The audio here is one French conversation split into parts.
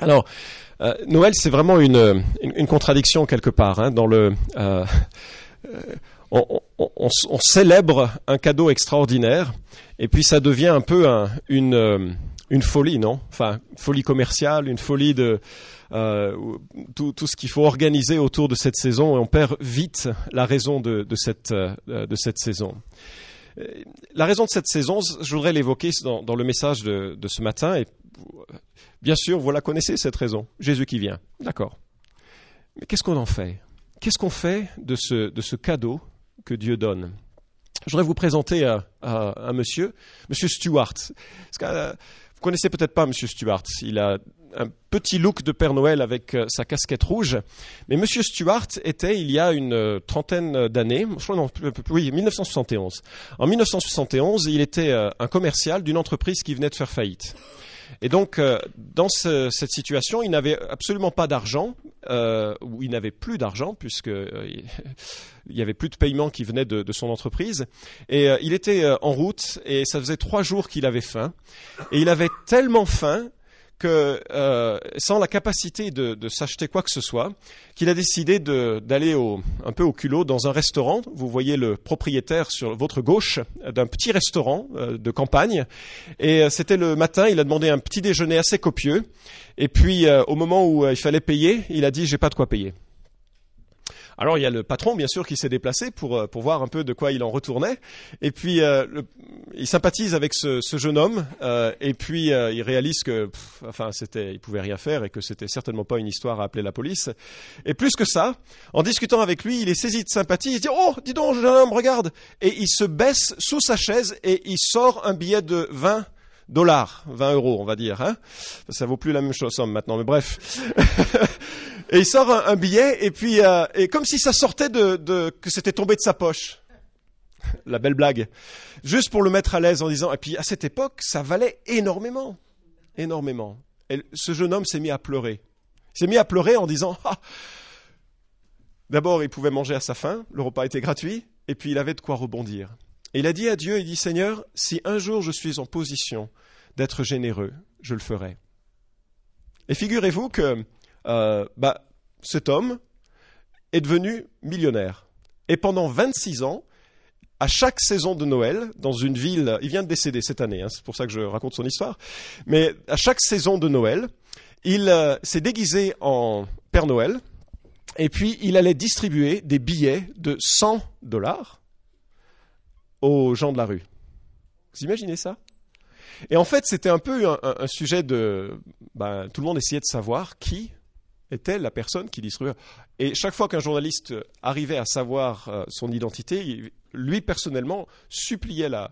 Alors, euh, Noël, c'est vraiment une, contradiction quelque part. Hein, le, euh, on, célèbre un cadeau extraordinaire, et puis ça devient un peu un, une, folie, non? Enfin, folie commerciale, une folie de euh, tout, ce qu'il faut organiser autour de cette saison, et on perd vite la raison de, cette, saison. La raison de cette saison, je voudrais l'évoquer dans, le message de, ce matin, Bien sûr, vous la connaissez, cette raison. Jésus qui vient. D'accord. Mais qu'est-ce qu'on en fait? Qu'est-ce qu'on fait de ce, de ce cadeau que Dieu donne? Je voudrais vous présenter un, un, monsieur, monsieur Stuart. Euh, vous connaissez peut-être pas monsieur Stuart. Il a un petit look de Père Noël avec euh, sa casquette rouge. Mais Monsieur Stuart était, il y a une euh, trentaine d'années, je crois non, oui, 1971. En 1971, il était un commercial d'une entreprise qui venait de faire faillite. Et donc, euh, dans ce, cette situation, il n'avait absolument pas d'argent, euh, ou il n'avait plus d'argent, puisque euh, il y avait plus de paiement qui venait de, de son entreprise. Et euh, il était en route, et ça faisait trois jours qu'il avait faim. Et il avait tellement faim que, euh, sans la capacité de, de s'acheter quoi que ce soit, qu'il a décidé d'aller un peu au culot dans un restaurant. Vous voyez le propriétaire sur votre gauche d'un petit restaurant euh, de campagne. Et euh, c'était le matin, il a demandé un petit déjeuner assez copieux. Et puis, euh, au moment où il fallait payer, il a dit, j'ai pas de quoi payer. Alors il y a le patron bien sûr qui s'est déplacé pour euh, pour voir un peu de quoi il en retournait. Et puis euh, il sympathise avec ce, ce jeune homme euh, et puis euh, il réalise que pff, enfin c'était il pouvait rien faire et que c'était certainement pas une histoire à appeler la police. Et plus que ça, en discutant avec lui, il est saisi de sympathie. Il dit oh dis donc jeune homme regarde et il se baisse sous sa chaise et il sort un billet de 20 dollars, 20 euros, on va dire. Hein ça vaut plus la même chose somme maintenant, mais bref. et il sort un, billet et puis euh, et comme si ça sortait de, de que c'était tombé de sa poche. La belle blague. Juste pour le mettre à l'aise en disant. Et puis à cette époque, ça valait énormément, énormément. Et ce jeune homme s'est mis à pleurer. Il s'est mis à pleurer en disant. Ah, D'abord, il pouvait manger à sa faim, le repas était gratuit, et puis il avait de quoi rebondir. Et il a dit à Dieu, il dit Seigneur, si un jour je suis en position d'être généreux, je le ferai. Et figurez-vous que euh, bah, cet homme est devenu millionnaire. Et pendant 26 ans, à chaque saison de Noël, dans une ville, il vient de décéder cette année, hein, c'est pour ça que je raconte son histoire, mais à chaque saison de Noël, il euh, s'est déguisé en Père Noël, et puis il allait distribuer des billets de 100 dollars aux gens de la rue. Vous imaginez ça? Et en fait, c'était un peu un, sujet de... Ben, tout le monde essayait de savoir qui était la personne qui distribuait. Et chaque fois qu'un journaliste arrivait à savoir euh, son identité, lui personnellement suppliait euh,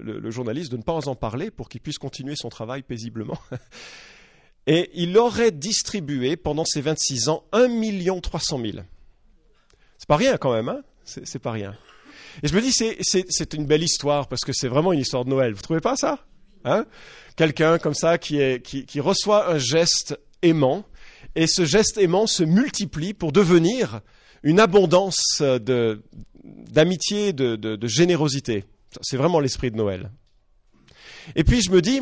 le, le, journaliste de ne pas en parler pour qu'il puisse continuer son travail paisiblement. Et il aurait distribué pendant ces 26 ans 1 300 000. C'est pas rien quand même, hein C'est pas rien. Et je me dis, c'est une belle histoire parce que c'est vraiment une histoire de Noël. Vous trouvez pas ça? Hein Quelqu'un comme ça qui, reçoit un geste aimant et ce geste aimant se multiplie pour devenir une abondance d'amitié, de, générosité. C'est vraiment l'esprit de Noël. Et puis je me dis,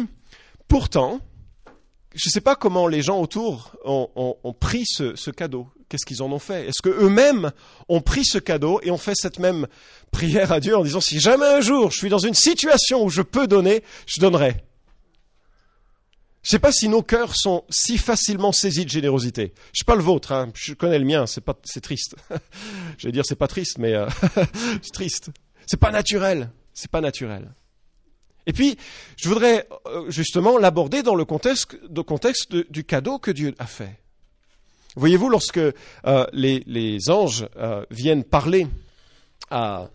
pourtant, je ne sais pas comment les gens autour ont, pris ce cadeau. Qu'est-ce qu'ils en ont fait? Est-ce que eux-mêmes ont pris ce cadeau et ont fait cette même prière à Dieu en disant si jamais un jour je suis dans une situation où je peux donner, je donnerai? Je ne sais pas si nos cœurs sont si facilement saisis de générosité. Je sais pas le vôtre, hein. je connais le mien, c'est pas, triste. je vais dire c'est pas triste, mais euh, c'est triste. C'est pas naturel, c'est pas naturel. Et puis, je voudrais euh, justement l'aborder dans le contexte, du cadeau que Dieu a fait. Voyez-vous, lorsque euh, les, anges euh, viennent parler euh,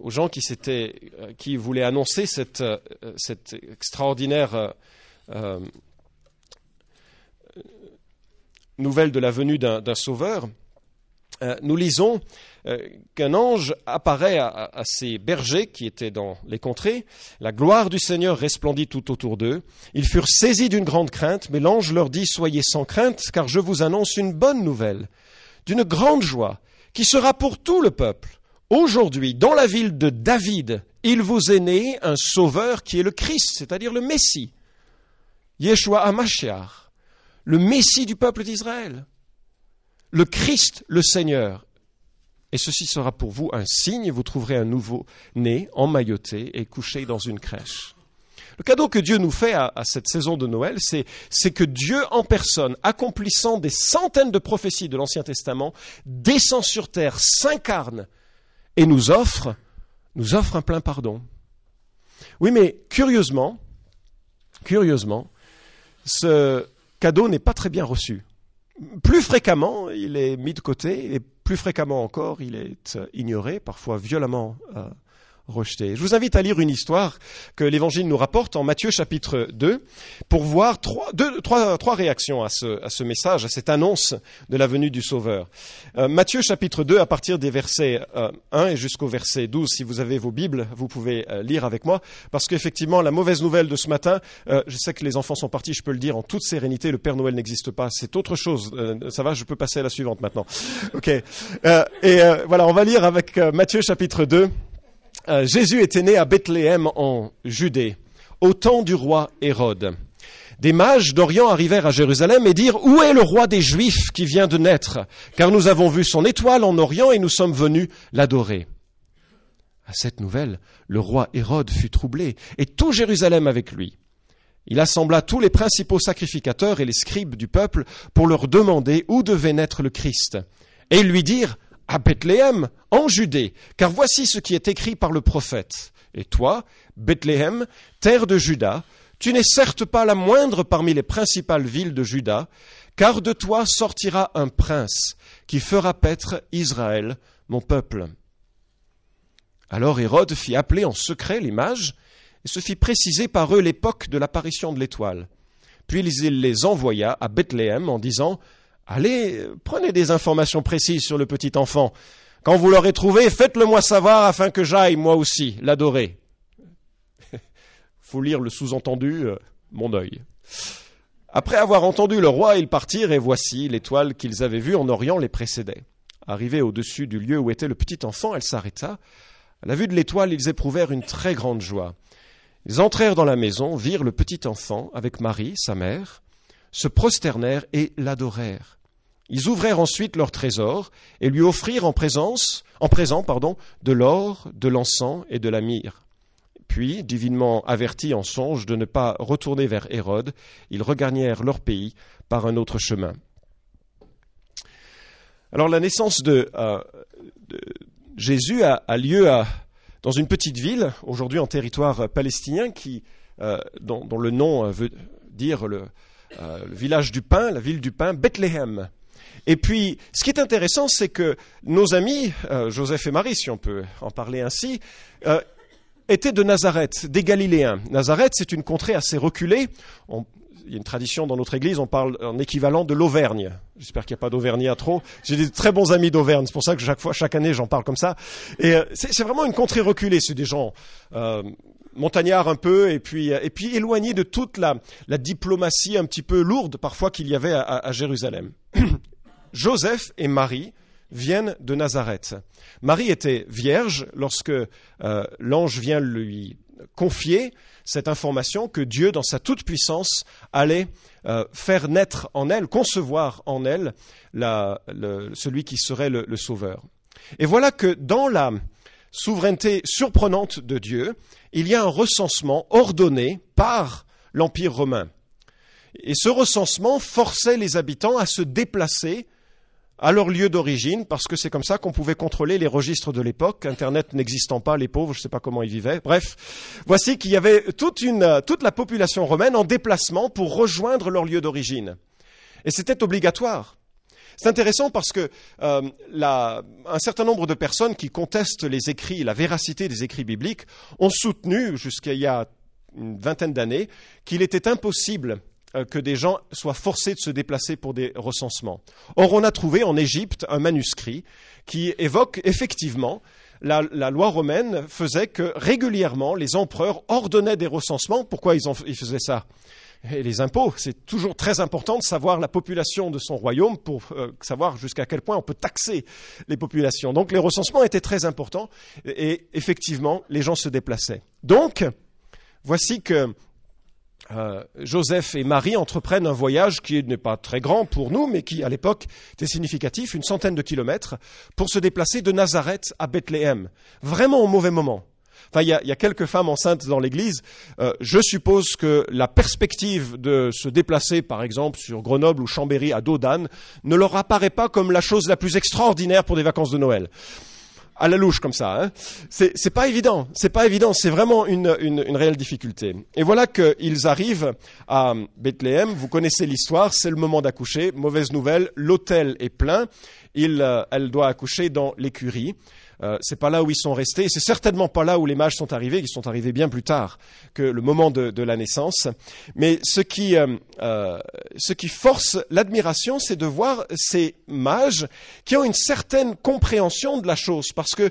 aux gens qui, voulaient annoncer cette extraordinaire nouvelle de la venue d'un sauveur, nous lisons euh, qu'un ange apparaît à, à, ces bergers qui étaient dans les contrées. La gloire du Seigneur resplendit tout autour d'eux. Ils furent saisis d'une grande crainte, mais l'ange leur dit Soyez sans crainte, car je vous annonce une bonne nouvelle, d'une grande joie, qui sera pour tout le peuple. Aujourd'hui, dans la ville de David, il vous est né un sauveur qui est le Christ, c'est-à-dire le Messie. Yeshua HaMashiach, le Messie du peuple d'Israël, le Christ, le Seigneur. Et ceci sera pour vous un signe, vous trouverez un nouveau-né emmailloté et couché dans une crèche. Le cadeau que Dieu nous fait à, cette saison de Noël, c'est que Dieu en personne, accomplissant des centaines de prophéties de l'Ancien Testament, descend sur terre, s'incarne et nous offre, nous offre un plein pardon. Oui, mais curieusement, curieusement, ce cadeau n'est pas très bien reçu. Plus fréquemment, il est mis de côté, et plus fréquemment encore, il est ignoré, parfois violemment euh, rejeté. Je vous invite à lire une histoire que l'Évangile nous rapporte en Matthieu chapitre 2 pour voir trois, trois, réactions à ce, message, à cette annonce de la venue du Sauveur. Euh, Matthieu chapitre 2 à partir des versets euh, 1 et jusqu'au verset 12. Si vous avez vos Bibles, vous pouvez euh, lire avec moi parce qu'effectivement la mauvaise nouvelle de ce matin, euh, je sais que les enfants sont partis, je peux le dire en toute sérénité, le Père Noël n'existe pas, c'est autre chose. Euh, ça va, je peux passer à la suivante maintenant. OK. et voilà, on va lire avec Matthieu chapitre 2 euh, Jésus était né à Bethléem en Judée, au temps du roi Hérode. Des mages d'Orient arrivèrent à Jérusalem et dirent Où est le roi des Juifs qui vient de naître? Car nous avons vu son étoile en Orient et nous sommes venus l'adorer. À cette nouvelle, le roi Hérode fut troublé, et tout Jérusalem avec lui. Il assembla tous les principaux sacrificateurs et les scribes du peuple pour leur demander où devait naître le Christ. Et ils lui dirent à Bethléem, en Judée, car voici ce qui est écrit par le prophète. Et toi, Bethléem, terre de Juda, tu n'es certes pas la moindre parmi les principales villes de Juda, car de toi sortira un prince qui fera paître Israël, mon peuple. Alors Hérode fit appeler en secret les mages, et se fit préciser par eux l'époque de l'apparition de l'étoile. Puis il les envoya à Bethléem en disant Allez, prenez des informations précises sur le petit enfant. Quand vous l'aurez trouvé, faites-le moi savoir afin que j'aille moi aussi l'adorer. Faut lire le sous-entendu, euh, mon œil. Après avoir entendu le roi, ils partirent et voici l'étoile qu'ils avaient vue en Orient les précédait. Arrivés au-dessus du lieu où était le petit enfant, elle s'arrêta. À la vue de l'étoile, ils éprouvèrent une très grande joie. Ils entrèrent dans la maison, virent le petit enfant avec Marie, sa mère, se prosternèrent et l'adorèrent. Ils ouvrèrent ensuite leur trésor et lui offrirent en présence, en présent, de l'or, de l'encens et de la myrrhe. Puis, divinement avertis en songe de ne pas retourner vers Hérode, ils regagnèrent leur pays par un autre chemin. Alors la naissance de, euh, Jésus a, lieu dans une petite ville, aujourd'hui en territoire palestinien, euh, dont, le nom euh, veut dire le, le village du pain, la ville du pain, Bethléem. Et puis, ce qui est intéressant, c'est que nos amis, euh, Joseph et Marie, si on peut en parler ainsi, euh, étaient de Nazareth, des Galiléens. Nazareth, c'est une contrée assez reculée. il y a une tradition dans notre église, on parle en équivalent de l'Auvergne. J'espère qu'il n'y a pas d'Auvergne à trop. J'ai des très bons amis d'Auvergne, c'est pour ça que chaque fois, chaque année, j'en parle comme ça. Et euh, c'est vraiment une contrée reculée. C'est des gens montagnards un peu, et puis, et puis éloignés de toute la, diplomatie un petit peu lourde parfois qu'il y avait à Jérusalem. Joseph et Marie viennent de Nazareth. Marie était vierge lorsque euh, l'ange vient lui confier cette information que Dieu, dans sa toute-puissance, allait euh, faire naître en elle, concevoir en elle celui qui serait le, le Sauveur. Et voilà que dans la souveraineté surprenante de Dieu, il y a un recensement ordonné par l'Empire romain. Et ce recensement forçait les habitants à se déplacer à leur lieu d'origine, parce que c'est comme ça qu'on pouvait contrôler les registres de l'époque, Internet n'existant pas, les pauvres, je ne sais pas comment ils vivaient. Bref, voici qu'il y avait toute, une, toute la population romaine en déplacement pour rejoindre leur lieu d'origine. Et c'était obligatoire. C'est intéressant parce que euh, un certain nombre de personnes qui contestent les écrits, la véracité des écrits bibliques, ont soutenu jusqu'à il y a une vingtaine d'années qu'il était impossible euh, que des gens soient forcés de se déplacer pour des recensements. Or, on a trouvé en Égypte un manuscrit qui évoque effectivement la, loi romaine faisait que régulièrement les empereurs ordonnaient des recensements. Pourquoi ils, faisaient ça? Et les impôts, c'est toujours très important de savoir la population de son royaume pour euh, savoir jusqu'à quel point on peut taxer les populations. Donc les recensements étaient très importants et effectivement les gens se déplaçaient. Donc, voici que euh, Joseph et Marie entreprennent un voyage qui n'est pas très grand pour nous, mais qui à l'époque était significatif, une centaine de kilomètres, pour se déplacer de Nazareth à Bethléem, vraiment au mauvais moment. Enfin, il y a, quelques femmes enceintes dans l'Église. Euh, je suppose que la perspective de se déplacer, par exemple, sur Grenoble ou Chambéry à dos ne leur apparaît pas comme la chose la plus extraordinaire pour des vacances de Noël à la louche comme ça. Hein. C'est pas évident, c'est pas évident, c'est vraiment une, une, une, réelle difficulté. Et voilà qu'ils arrivent à Bethléem. Vous connaissez l'histoire, c'est le moment d'accoucher. Mauvaise nouvelle, l'hôtel est plein. Il, euh, elle doit accoucher dans l'écurie. Euh, c'est pas là où ils sont restés, c'est certainement pas là où les mages sont arrivés, ils sont arrivés bien plus tard que le moment de, la naissance. Mais ce qui, euh, euh, ce qui force l'admiration, c'est de voir ces mages qui ont une certaine compréhension de la chose, parce que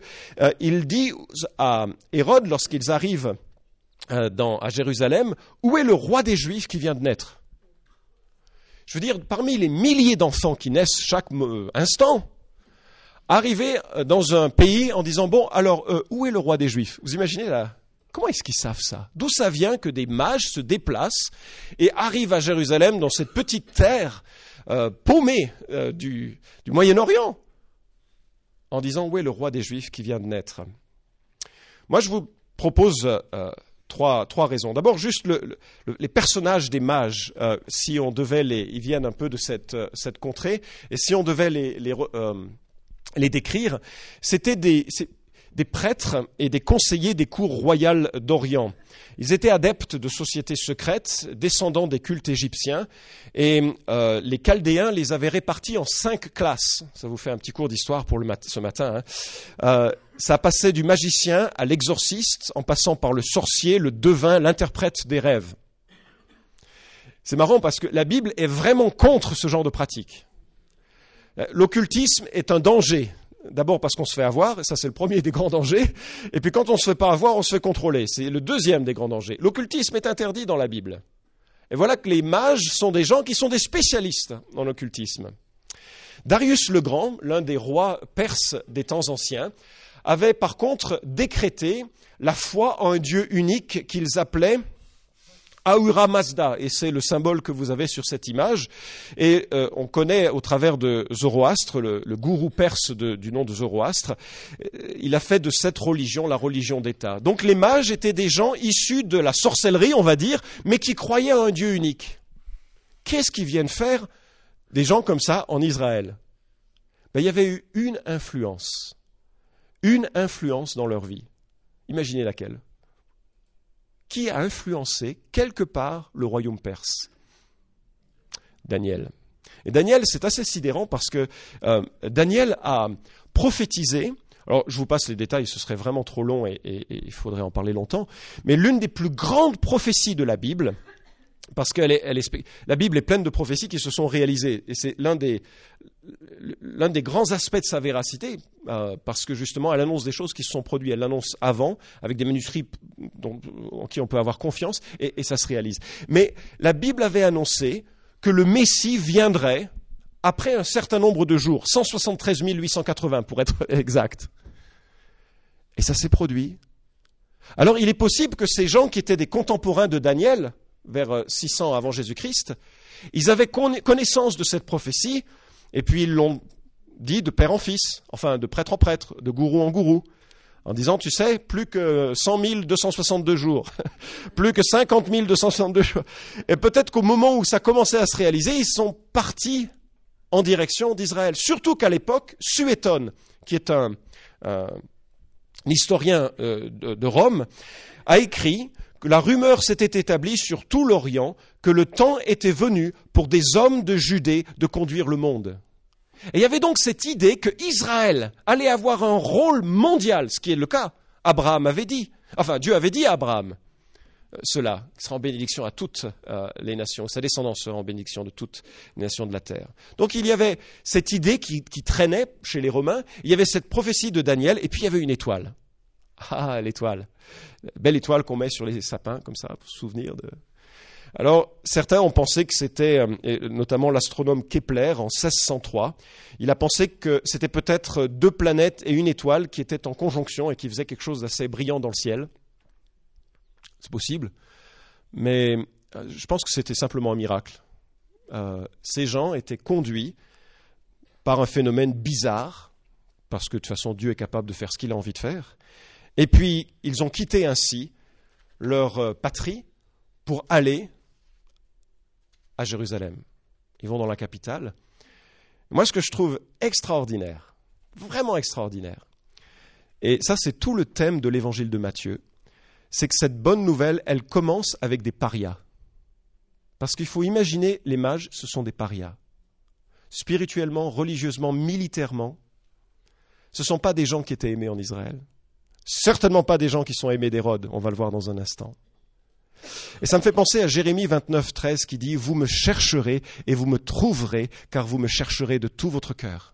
il dit à Hérode lorsqu'ils arrivent à Jérusalem, où est le roi des Juifs qui vient de naître? Je veux dire, parmi les milliers d'enfants qui naissent chaque instant, arriver euh, dans un pays en disant bon alors euh, où est le roi des Juifs? Vous imaginez là Comment est-ce qu'ils savent ça? D'où ça vient que des mages se déplacent et arrivent à Jérusalem dans cette petite terre euh, paumée du, Moyen-Orient en disant où est le roi des Juifs qui vient de naître? Moi je vous propose trois, trois raisons. D'abord juste les personnages des mages, si on devait les, ils viennent un peu de cette, contrée, et si on devait les les décrire, c'était des, prêtres et des conseillers des cours royales d'Orient. Ils étaient adeptes de sociétés secrètes, descendants des cultes égyptiens, et euh, les Chaldéens les avaient répartis en cinq classes. Ça vous fait un petit cours d'histoire pour ce matin. Hein. Euh, ça passait du magicien à l'exorciste, en passant par le sorcier, le devin, l'interprète des rêves. C'est marrant parce que la Bible est vraiment contre ce genre de pratique. Euh, l'occultisme est un danger. D'abord parce qu'on se fait avoir, ça c'est le premier des grands dangers, et puis quand on ne se fait pas avoir, on se fait contrôler. C'est le deuxième des grands dangers. L'occultisme est interdit dans la Bible. Et voilà que les mages sont des gens qui sont des spécialistes dans l'occultisme. Darius le Grand, l'un des rois perses des temps anciens, avait par contre décrété la foi en un Dieu unique qu'ils appelaient Ahura Mazda, et c'est le symbole que vous avez sur cette image. Et euh, on connaît au travers de Zoroastre, le, gourou perse du nom de Zoroastre, euh, il a fait de cette religion la religion d'État. Donc les mages étaient des gens issus de la sorcellerie, on va dire, mais qui croyaient à un Dieu unique. Qu'est-ce qu'ils viennent faire des gens comme ça en Israël? Ben, Il y avait eu une influence, une influence dans leur vie. Imaginez laquelle? Qui a influencé quelque part le royaume perse Daniel. Et Daniel, c'est assez sidérant parce que euh, Daniel a prophétisé. Alors, je vous passe les détails, ce serait vraiment trop long et, il faudrait en parler longtemps. Mais l'une des plus grandes prophéties de la Bible, parce que la Bible est pleine de prophéties qui se sont réalisées, et c'est l'un des, l'un des grands aspects de sa véracité, euh, parce que justement, elle annonce des choses qui se sont produites. Elle l'annonce avant, avec des manuscrits en qui on peut avoir confiance, et, ça se réalise. Mais la Bible avait annoncé que le Messie viendrait après un certain nombre de jours, 173 880 pour être exact. Et ça s'est produit. Alors il est possible que ces gens qui étaient des contemporains de Daniel, vers 600 avant Jésus-Christ, ils avaient connaissance de cette prophétie, et puis ils l'ont dit de père en fils, enfin de prêtre en prêtre, de gourou en gourou, en disant, tu sais, plus que 100 262 jours, plus que 50 262 jours. Et peut-être qu'au moment où ça commençait à se réaliser, ils sont partis en direction d'Israël. Surtout qu'à l'époque, Suétone, qui est un, historien euh, de Rome, a écrit la rumeur s'était établie sur tout l'Orient que le temps était venu pour des hommes de Judée de conduire le monde. Et il y avait donc cette idée que Israël allait avoir un rôle mondial, ce qui est le cas. Abraham avait dit, enfin Dieu avait dit à Abraham euh, cela, sera en bénédiction à toutes euh, les nations, sa descendance sera en bénédiction de toutes les nations de la terre. Donc il y avait cette idée qui traînait chez les Romains, il y avait cette prophétie de Daniel, et puis il y avait une étoile. Ah, l'étoile. Belle étoile qu'on met sur les sapins, comme ça, pour se souvenir de. Alors, certains ont pensé que c'était, euh, notamment l'astronome Kepler en 1603, il a pensé que c'était peut-être deux planètes et une étoile qui étaient en conjonction et qui faisaient quelque chose d'assez brillant dans le ciel. C'est possible. Mais je pense que c'était simplement un miracle. ces gens étaient conduits par un phénomène bizarre, parce que de toute façon Dieu est capable de faire ce qu'il a envie de faire. Et puis ils ont quitté ainsi leur patrie pour aller à Jérusalem. Ils vont dans la capitale. Moi, ce que je trouve extraordinaire, vraiment extraordinaire, et ça c'est tout le thème de l'évangile de Matthieu, c'est que cette bonne nouvelle, elle commence avec des parias. Parce qu'il faut imaginer, les mages, ce sont des parias. Spirituellement, religieusement, militairement, ce ne sont pas des gens qui étaient aimés en Israël. Certainement pas des gens qui sont aimés d'Hérode, on va le voir dans un instant. Et ça me fait penser à Jérémie 29, 13 qui dit Vous me chercherez et vous me trouverez, car vous me chercherez de tout votre cœur.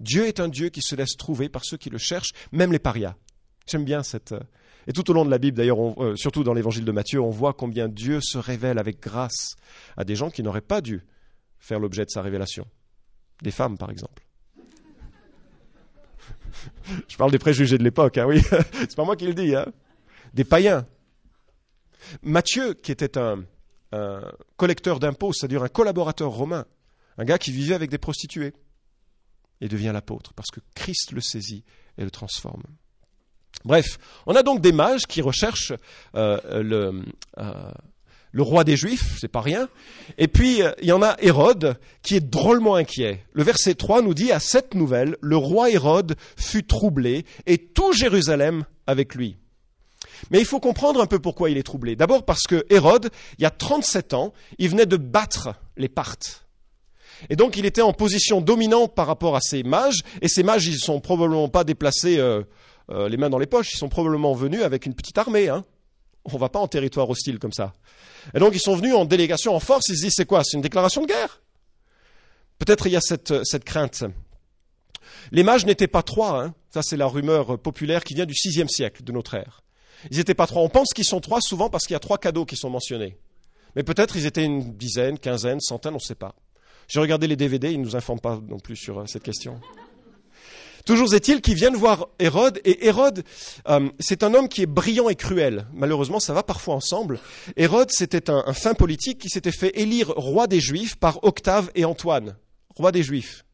Dieu est un Dieu qui se laisse trouver par ceux qui le cherchent, même les parias. J'aime bien cette. Euh, et tout au long de la Bible, d'ailleurs, euh, surtout dans l'évangile de Matthieu, on voit combien Dieu se révèle avec grâce à des gens qui n'auraient pas dû faire l'objet de sa révélation. Des femmes, par exemple. Je parle des préjugés de l'époque, hein, oui. C'est pas moi qui le dis, hein. Des païens. Matthieu, qui était un, collecteur d'impôts, c'est-à-dire un collaborateur romain, un gars qui vivait avec des prostituées, et devient l'apôtre, parce que Christ le saisit et le transforme. Bref, on a donc des mages qui recherchent euh, le, euh, le, roi des Juifs, c'est pas rien. Et puis, euh, il y en a Hérode qui est drôlement inquiet. Le verset 3 nous dit, à cette nouvelle, le roi Hérode fut troublé et tout Jérusalem avec lui. Mais il faut comprendre un peu pourquoi il est troublé. D'abord parce que Hérode, il y a 37 ans, il venait de battre les Parthes. Et donc il était en position dominante par rapport à ces mages, et ces mages, ils ne sont probablement pas déplacés euh, euh, les mains dans les poches, ils sont probablement venus avec une petite armée. Hein. On va pas en territoire hostile comme ça. Et donc ils sont venus en délégation, en force, ils se disent c'est quoi? C'est une déclaration de guerre? Peut-être il y a cette, cette crainte. Les mages n'étaient pas trois, hein. ça c'est la rumeur populaire qui vient du VIe siècle de notre ère. Ils n'étaient pas trois. On pense qu'ils sont trois souvent parce qu'il y a trois cadeaux qui sont mentionnés. Mais peut-être ils étaient une dizaine, quinzaine, centaine, on ne sait pas. J'ai regardé les DVD, ils ne nous informent pas non plus sur euh, cette question. Toujours est-il qu'ils viennent voir Hérode, et Hérode, euh, c'est un homme qui est brillant et cruel. Malheureusement, ça va parfois ensemble. Hérode, c'était un, fin politique qui s'était fait élire roi des Juifs par Octave et Antoine, roi des Juifs.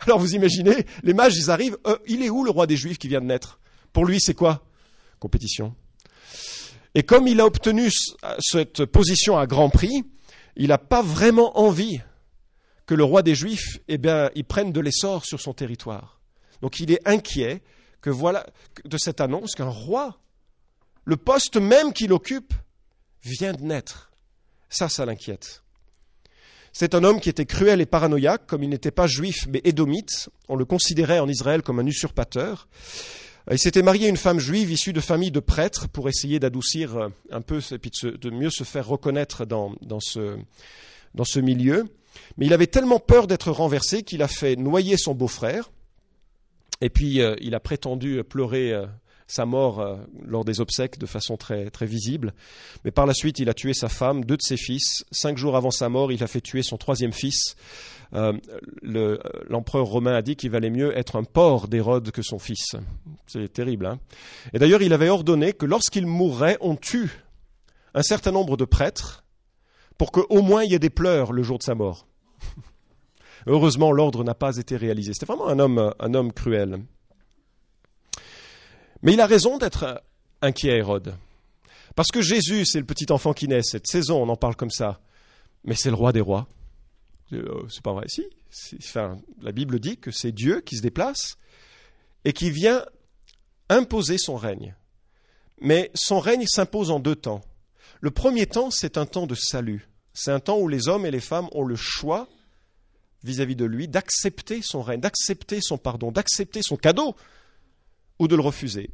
Alors vous imaginez, les mages, ils arrivent, euh, il est où le roi des Juifs qui vient de naître? Pour lui, c'est quoi? Compétition. Et comme il a obtenu cette position à grand prix, il n'a pas vraiment envie que le roi des Juifs, eh bien, il prenne de l'essor sur son territoire. Donc il est inquiet que voilà de cette annonce qu'un roi, le poste même qu'il occupe, vient de naître. Ça, ça l'inquiète. C'est un homme qui était cruel et paranoïaque, comme il n'était pas juif mais édomite. On le considérait en Israël comme un usurpateur. Il s'était marié à une femme juive issue de famille de prêtres pour essayer d'adoucir euh, un peu et puis de, mieux se faire reconnaître dans, ce, dans ce milieu. Mais il avait tellement peur d'être renversé qu'il a fait noyer son beau-frère. Et puis euh, il a prétendu pleurer sa mort lors des obsèques de façon très, visible. Mais par la suite, il a tué sa femme, deux de ses fils. Cinq jours avant sa mort, il a fait tuer son troisième fils euh, l'empereur romain a dit qu'il valait mieux être un porc d'Hérode que son fils. C'est terrible. Hein Et d'ailleurs, il avait ordonné que lorsqu'il mourrait, on tue un certain nombre de prêtres pour qu'au moins il y ait des pleurs le jour de sa mort. Heureusement, l'ordre n'a pas été réalisé. C'était vraiment un homme, un homme cruel. Mais il a raison d'être inquiet, Hérode. Parce que Jésus, c'est le petit enfant qui naît. Cette saison, on en parle comme ça. Mais c'est le roi des rois. Euh, c'est pas vrai. Si, la Bible dit que c'est Dieu qui se déplace et qui vient imposer son règne. Mais son règne s'impose en deux temps. Le premier temps, c'est un temps de salut. C'est un temps où les hommes et les femmes ont le choix vis-à-vis de lui d'accepter son règne, d'accepter son pardon, d'accepter son cadeau ou de le refuser.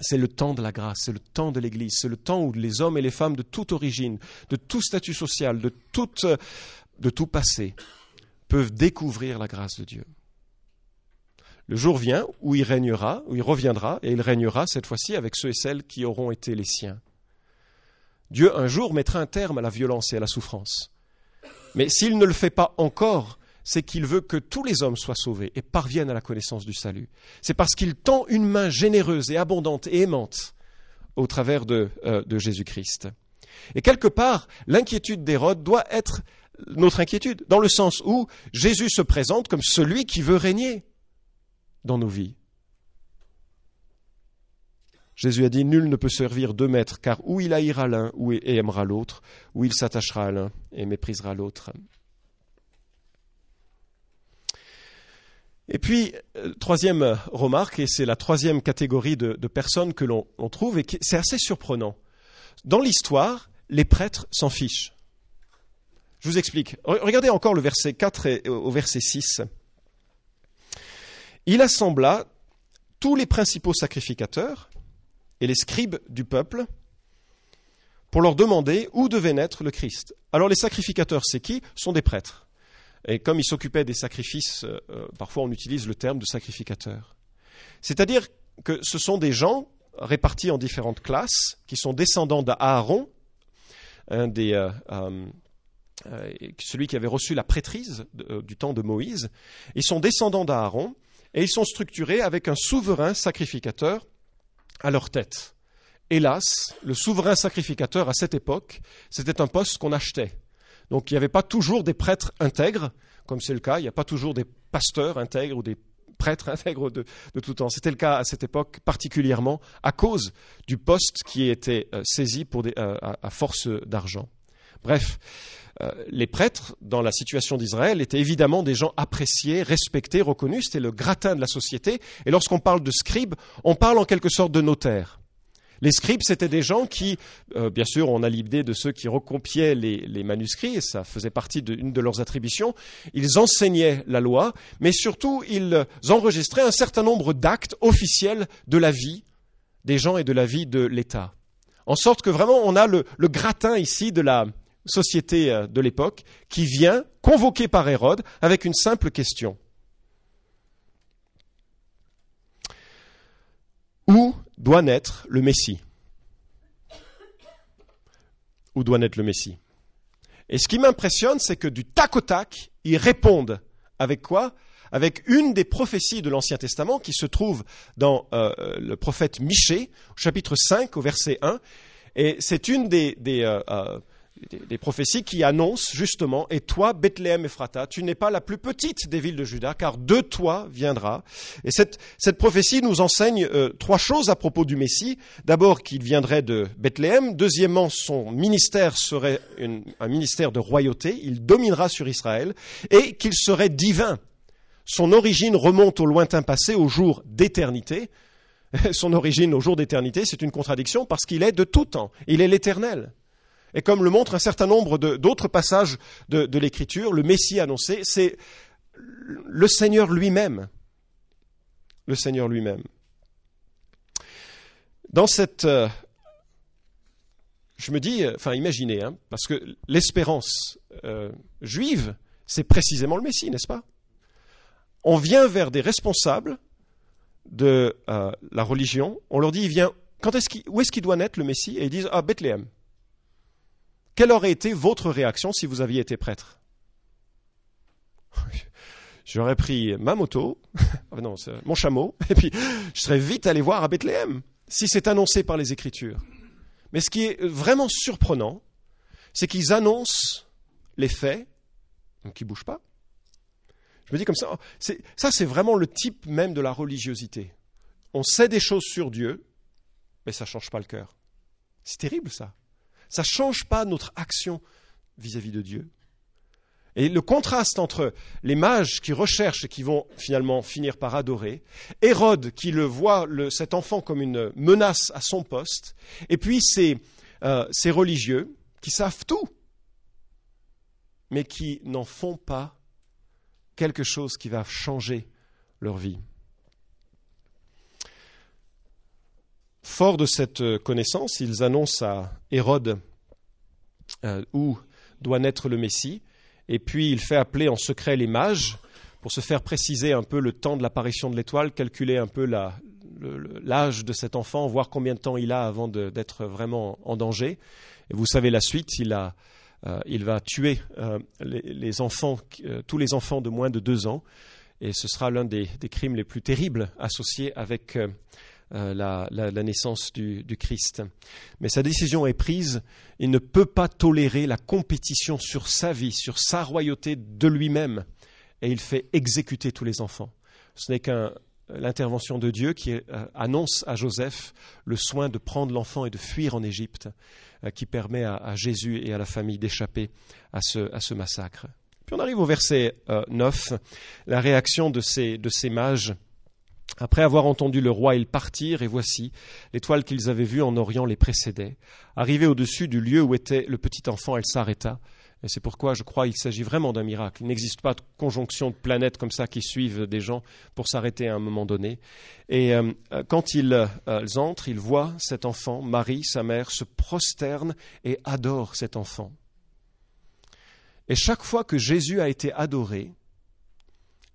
C'est le temps de la grâce, c'est le temps de l'Église, c'est le temps où les hommes et les femmes de toute origine, de tout statut social, de tout passé peuvent découvrir la grâce de Dieu. Le jour vient où il régnera, où il reviendra, et il régnera cette fois-ci avec ceux et celles qui auront été les siens. Dieu un jour mettra un terme à la violence et à la souffrance. Mais s'il ne le fait pas encore, c'est qu'il veut que tous les hommes soient sauvés et parviennent à la connaissance du salut. C'est parce qu'il tend une main généreuse et abondante et aimante au travers de, euh, Jésus-Christ. Et quelque part, l'inquiétude d'Hérode doit être notre inquiétude, dans le sens où Jésus se présente comme celui qui veut régner dans nos vies. Jésus a dit, Nul ne peut servir deux maîtres, car ou il haïra l'un et aimera l'autre, ou il s'attachera à l'un et méprisera l'autre. Et puis, euh, troisième remarque, et c'est la troisième catégorie de, personnes que l'on trouve, et c'est assez surprenant. Dans l'histoire, les prêtres s'en fichent. Je vous explique. Regardez encore le verset 4 et au verset 6. Il assembla tous les principaux sacrificateurs et les scribes du peuple pour leur demander où devait naître le Christ. Alors les sacrificateurs, c'est qui? Sont des prêtres. Et comme ils s'occupaient des sacrifices, euh, euh, parfois on utilise le terme de sacrificateur. C'est-à-dire que ce sont des gens répartis en différentes classes qui sont descendants d'Aaron, euh, celui qui avait reçu la prêtrise du temps de Moïse. Ils sont descendants d'Aaron et ils sont structurés avec un souverain sacrificateur à leur tête. Hélas, le souverain sacrificateur à cette époque, c'était un poste qu'on achetait. Donc il n'y avait pas toujours des prêtres intègres, comme c'est le cas, il n'y a pas toujours des pasteurs intègres ou des prêtres intègres de, tout temps. C'était le cas à cette époque particulièrement à cause du poste qui était euh, saisi euh, à, force d'argent. Bref, euh, les prêtres, dans la situation d'Israël, étaient évidemment des gens appréciés, respectés, reconnus. C'était le gratin de la société. Et lorsqu'on parle de scribes, on parle en quelque sorte de notaires. Les scribes, c'était des gens qui, euh, bien sûr, on a l'idée de ceux qui recompiaient les, manuscrits, et ça faisait partie d'une de leurs attributions. Ils enseignaient la loi, mais surtout, ils enregistraient un certain nombre d'actes officiels de la vie des gens et de la vie de l'État. En sorte que vraiment, on a le gratin ici de la, société euh, de l'époque, qui vient, convoqué par Hérode, avec une simple question. Où doit naître le Messie? Où doit naître le Messie? Et ce qui m'impressionne, c'est que du tac au tac, ils répondent avec quoi? Avec une des prophéties de l'Ancien Testament qui se trouve dans euh, le prophète Michée, chapitre 5, au verset 1. Et c'est une des, euh, des, prophéties qui annoncent justement, et toi, Bethléem Ephrata, tu n'es pas la plus petite des villes de Juda, car de toi viendra. Et cette, prophétie nous enseigne euh, trois choses à propos du Messie. D'abord, qu'il viendrait de Bethléem. Deuxièmement, son ministère serait un ministère de royauté. Il dominera sur Israël. Et qu'il serait divin. Son origine remonte au lointain passé, au jour d'éternité. Son origine au jour d'éternité, c'est une contradiction parce qu'il est de tout temps. Il est l'éternel. Et comme le montre un certain nombre d'autres passages de, l'Écriture, le Messie annoncé, c'est le Seigneur lui-même. Le Seigneur lui-même. Dans cette... Euh, je me dis, enfin imaginez, hein, parce que l'espérance euh, juive, c'est précisément le Messie, n'est-ce pas? On vient vers des responsables de euh, la religion, on leur dit, il vient, quand est-ce où est-ce qu'il doit naître le Messie? Et ils disent, ah, Bethléem. Quelle aurait été votre réaction si vous aviez été prêtre J'aurais pris ma moto, ah non, mon chameau, et puis je serais vite allé voir à Bethléem, si c'est annoncé par les Écritures. Mais ce qui est vraiment surprenant, c'est qu'ils annoncent les faits, donc ils ne bougent pas. Je me dis comme ça, ça c'est vraiment le type même de la religiosité. On sait des choses sur Dieu, mais ça ne change pas le cœur. C'est terrible ça. Ça ne change pas notre action vis-à-vis de Dieu. Et le contraste entre les mages qui recherchent et qui vont finalement finir par adorer, Hérode qui le voit, cet enfant comme une menace à son poste, et puis ces, euh, ces religieux qui savent tout, mais qui n'en font pas quelque chose qui va changer leur vie. Fort de cette connaissance, ils annoncent à Hérode euh, où doit naître le Messie, et puis il fait appeler en secret les mages pour se faire préciser un peu le temps de l'apparition de l'étoile, calculer un peu l'âge de cet enfant, voir combien de temps il a avant d'être vraiment en danger. Et vous savez la suite, il, euh, va tuer euh, tous les enfants de moins de deux ans, et ce sera l'un des, crimes les plus terribles associés avec euh, la, naissance du, Christ. Mais sa décision est prise, il ne peut pas tolérer la compétition sur sa vie, sur sa royauté de lui-même, et il fait exécuter tous les enfants. Ce n'est qu'un l'intervention de Dieu qui euh, annonce à Joseph le soin de prendre l'enfant et de fuir en Égypte, euh, qui permet à, Jésus et à la famille d'échapper à ce, massacre. Puis on arrive au verset 9, la réaction de ces, de ces mages après avoir entendu le roi, ils partirent, et voici, l'étoile qu'ils avaient vue en Orient les précédait. Arrivée au-dessus du lieu où était le petit enfant, elle s'arrêta. C'est pourquoi je crois qu'il s'agit vraiment d'un miracle. Il n'existe pas de conjonction de planètes comme ça qui suivent des gens pour s'arrêter à un moment donné. Et euh, quand ils, euh, ils entrent, ils voient cet enfant, Marie, sa mère, se prosterne et adore cet enfant. Et chaque fois que Jésus a été adoré,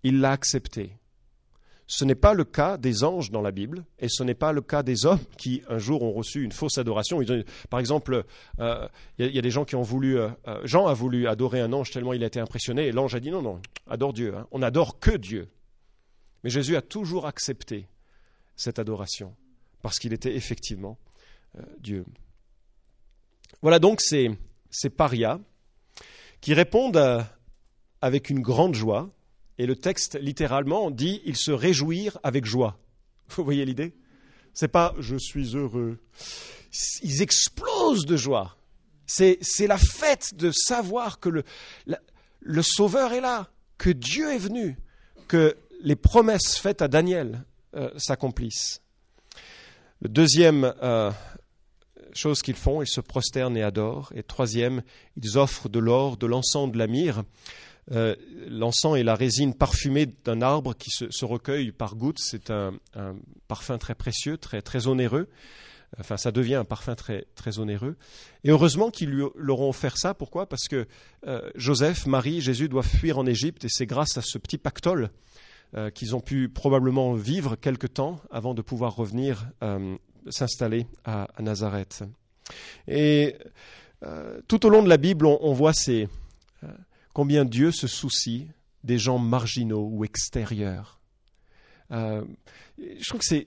il l'a accepté. Ce n'est pas le cas des anges dans la Bible, et ce n'est pas le cas des hommes qui un jour ont reçu une fausse adoration. par exemple, euh, il y, a des gens qui ont voulu, euh, euh, Jean a voulu adorer un ange tellement il a été impressionné, et l'ange a dit non, non, adore Dieu. Hein. On n'adore que Dieu. Mais Jésus a toujours accepté cette adoration, parce qu'il était effectivement Dieu. Voilà donc ces, ces parias qui répondent avec une grande joie et le texte, littéralement, dit ils se réjouirent avec joie. Vous voyez l'idée? C'est pas je suis heureux. Ils explosent de joie. C'est, la fête de savoir que le, le Sauveur est là, que Dieu est venu, que les promesses faites à Daniel euh, s'accomplissent. Le deuxième euh, chose qu'ils font, ils se prosternent et adorent. Et troisième, ils offrent de l'or, de l'encens, de la myrrhe. Euh, l'encens est la résine parfumée d'un arbre qui se, recueille par gouttes. C'est un, parfum très précieux, très, très onéreux. Enfin, ça devient un parfum très, très onéreux. Et heureusement qu'ils lui leur ont offert ça. Pourquoi? Parce que euh, Joseph, Marie, Jésus doivent fuir en Égypte et c'est grâce à ce petit pactole euh, qu'ils ont pu probablement vivre quelque temps avant de pouvoir revenir s'installer à, Nazareth. Et tout au long de la Bible, on voit ces, combien Dieu se soucie des gens marginaux ou extérieurs. Euh, je trouve que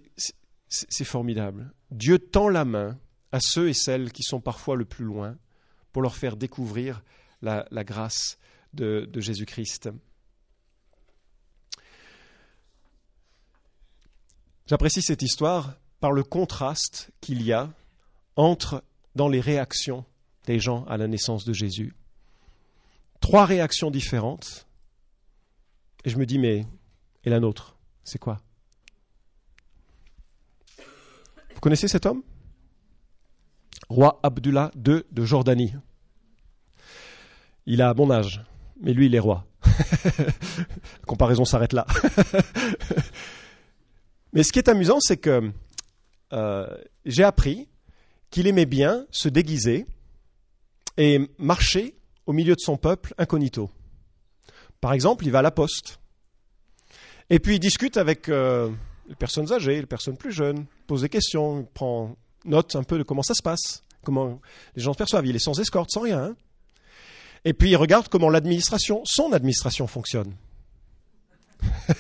c'est formidable. Dieu tend la main à ceux et celles qui sont parfois le plus loin pour leur faire découvrir la, grâce de, de Jésus-Christ. J'apprécie cette histoire par le contraste qu'il y a entre dans les réactions des gens à la naissance de Jésus trois réactions différentes. Et je me dis, mais et la nôtre, c'est quoi? Vous connaissez cet homme? Roi Abdullah II de Jordanie. Il a bon âge, mais lui, il est roi. La comparaison s'arrête là. mais ce qui est amusant, c'est que euh, j'ai appris qu'il aimait bien se déguiser et marcher au milieu de son peuple incognito. Par exemple, il va à la poste. Et puis il discute avec euh, les personnes âgées, les personnes plus jeunes, pose des questions, prend note un peu de comment ça se passe, comment les gens se perçoivent. Il est sans escorte, sans rien. Et puis il regarde comment l'administration, son administration fonctionne.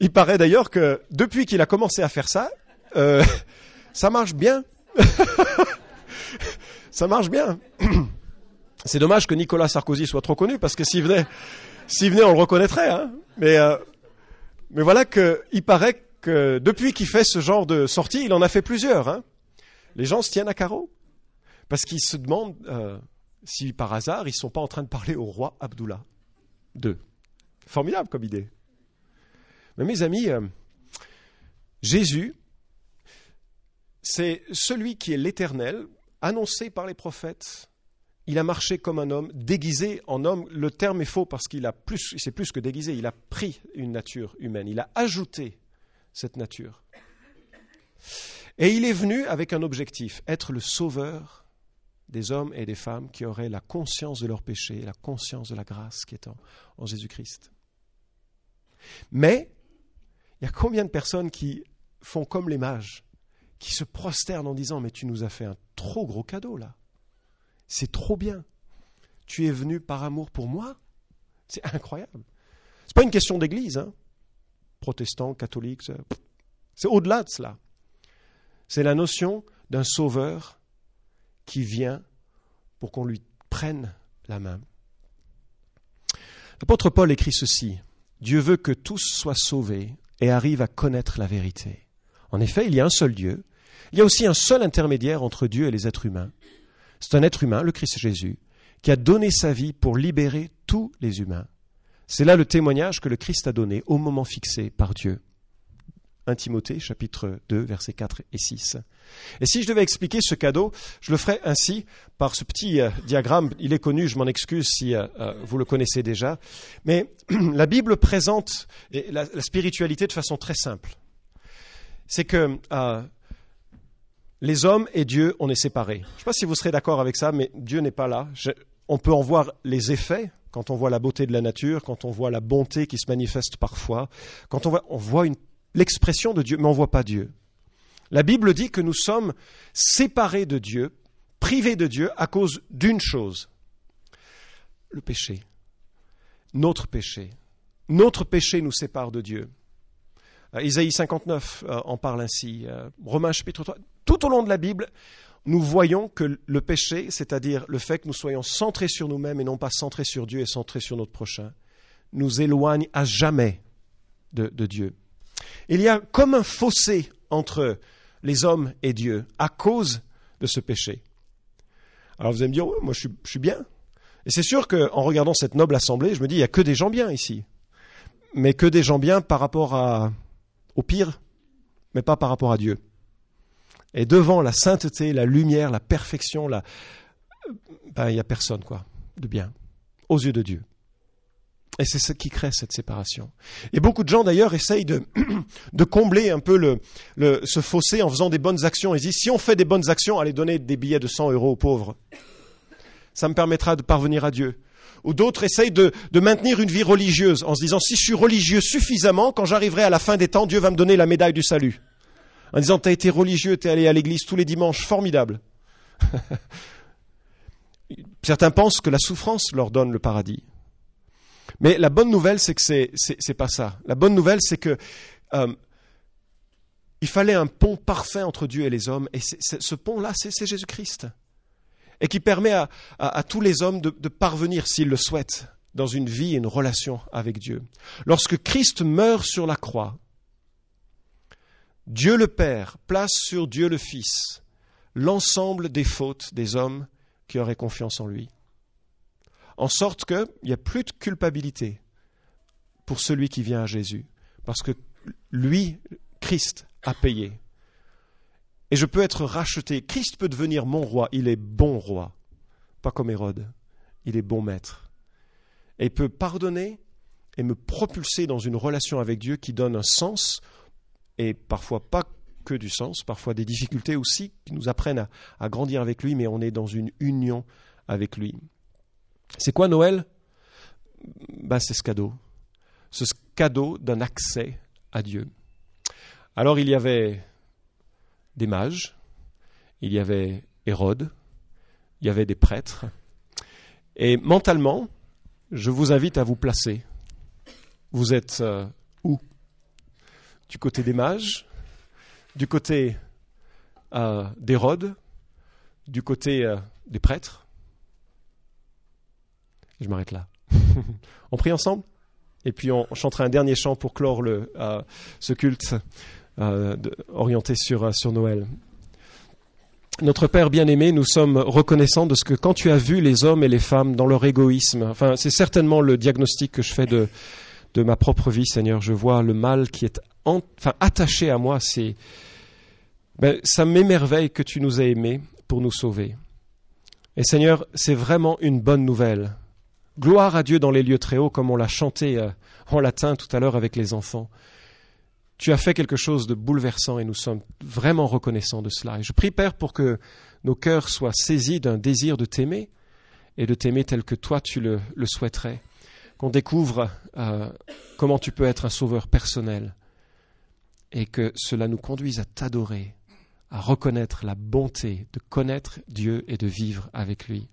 il paraît d'ailleurs que depuis qu'il a commencé à faire ça, euh, ça marche bien. ça marche bien. C'est dommage que Nicolas Sarkozy soit trop connu parce que s'il venait, s'il venait, on le reconnaîtrait. Hein. Mais, euh, mais voilà qu'il paraît que depuis qu'il fait ce genre de sortie, il en a fait plusieurs. Hein. Les gens se tiennent à carreau parce qu'ils se demandent euh, si par hasard ils ne sont pas en train de parler au roi Abdullah II. Formidable comme idée. Mais mes amis, euh, Jésus, c'est celui qui est l'éternel, annoncé par les prophètes. Il a marché comme un homme, déguisé en homme. Le terme est faux parce qu'il a plus, c'est plus que déguisé. Il a pris une nature humaine. Il a ajouté cette nature. Et il est venu avec un objectif, être le sauveur des hommes et des femmes qui auraient la conscience de leur péché, la conscience de la grâce qui est en, en Jésus-Christ. Mais il y a combien de personnes qui font comme les mages qui se prosternent en disant Mais tu nous as fait un trop gros cadeau là. C'est trop bien. Tu es venu par amour pour moi? C'est incroyable. Ce n'est pas une question d'église. Hein. Protestants, catholiques, C'est au-delà de cela. C'est la notion d'un sauveur qui vient pour qu'on lui prenne la main. L'apôtre Paul écrit ceci. Dieu veut que tous soient sauvés et arrivent à connaître la vérité. En effet, il y a un seul Dieu. Il y a aussi un seul intermédiaire entre Dieu et les êtres humains. C'est un être humain, le Christ Jésus, qui a donné sa vie pour libérer tous les humains. C'est là le témoignage que le Christ a donné au moment fixé par Dieu. 1 Timothée chapitre 2 versets 4 et 6. Et si je devais expliquer ce cadeau, je le ferais ainsi par ce petit euh, diagramme. Il est connu, je m'en excuse si euh, euh, vous le connaissez déjà. Mais la Bible présente la, spiritualité de façon très simple. C'est que les hommes et Dieu, on est séparés. Je ne sais pas si vous serez d'accord avec ça, mais Dieu n'est pas là. on peut en voir les effets quand on voit la beauté de la nature, quand on voit la bonté qui se manifeste parfois, quand on voit, on voit l'expression de Dieu, mais on ne voit pas Dieu. La Bible dit que nous sommes séparés de Dieu, privés de Dieu à cause d'une chose, le péché, notre péché. Notre péché nous sépare de Dieu. Euh, Isaïe 59 euh, en parle ainsi, euh, Romains chapitre 3. Tout au long de la Bible, nous voyons que le péché, c'est-à-dire le fait que nous soyons centrés sur nous-mêmes et non pas centrés sur Dieu et centrés sur notre prochain, nous éloigne à jamais de Dieu. Il y a comme un fossé entre les hommes et Dieu à cause de ce péché. Alors vous allez me dire, moi je suis, bien. Et c'est sûr qu'en regardant cette noble assemblée, je me dis, il n'y a que des gens bien ici. Mais que des gens bien par rapport à, au pire, mais pas par rapport à Dieu. Et devant la sainteté, la lumière, la perfection, la... ben, il n'y a personne, quoi, de bien, aux yeux de Dieu. Et c'est ce qui crée cette séparation. Et beaucoup de gens d'ailleurs essayent de, combler un peu ce fossé en faisant des bonnes actions. Ils disent, si on fait des bonnes actions, allez donner des billets de 100 euros aux pauvres. Ça me permettra de parvenir à Dieu. Ou d'autres essayent de, maintenir une vie religieuse en se disant, si je suis religieux suffisamment, quand j'arriverai à la fin des temps, Dieu va me donner la médaille du salut. En disant, tu as été religieux, tu es allé à l'église tous les dimanches, formidable. Certains pensent que la souffrance leur donne le paradis. Mais la bonne nouvelle, c'est que c'est, c'est, pas ça. La bonne nouvelle, c'est que euh, il fallait un pont parfait entre Dieu et les hommes, et ce pont-là, c'est, Jésus-Christ, et qui permet à, tous les hommes de, de parvenir, s'ils le souhaitent, dans une vie et une relation avec Dieu. Lorsque Christ meurt sur la croix, Dieu le Père place sur Dieu le Fils l'ensemble des fautes des hommes qui auraient confiance en lui en sorte qu'il n'y a plus de culpabilité pour celui qui vient à Jésus, parce que lui, Christ, a payé. Et je peux être racheté. Christ peut devenir mon roi. Il est bon roi, pas comme Hérode. Il est bon maître. Et il peut pardonner et me propulser dans une relation avec Dieu qui donne un sens, et parfois pas que du sens, parfois des difficultés aussi qui nous apprennent à, grandir avec lui, mais on est dans une union avec lui. C'est quoi Noël? Ben, C'est ce cadeau. Ce cadeau d'un accès à Dieu. Alors il y avait des mages, il y avait Hérode, il y avait des prêtres. Et mentalement, je vous invite à vous placer. Vous êtes euh, où? Du côté des mages Du côté euh, d'Hérode Du côté euh, des prêtres je m'arrête là. on prie ensemble et puis on chantera un dernier chant pour clore ce culte euh, orienté sur, euh, sur Noël. Notre Père bien-aimé, nous sommes reconnaissants de ce que quand tu as vu les hommes et les femmes dans leur égoïsme, enfin c'est certainement le diagnostic que je fais de, de ma propre vie, Seigneur, je vois le mal qui est enfin, attaché à moi, c'est ben, ça m'émerveille que tu nous aies aimés pour nous sauver. Et Seigneur, c'est vraiment une bonne nouvelle Gloire à Dieu dans les lieux très hauts, comme on l'a chanté euh, en latin tout à l'heure avec les enfants. Tu as fait quelque chose de bouleversant et nous sommes vraiment reconnaissants de cela. Et je prie, Père, pour que nos cœurs soient saisis d'un désir de t'aimer et de t'aimer tel que toi tu le, souhaiterais. Qu'on découvre euh, comment tu peux être un sauveur personnel et que cela nous conduise à t'adorer, à reconnaître la bonté de connaître Dieu et de vivre avec lui.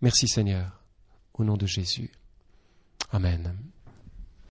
Merci Seigneur au nom de Jésus. Amen.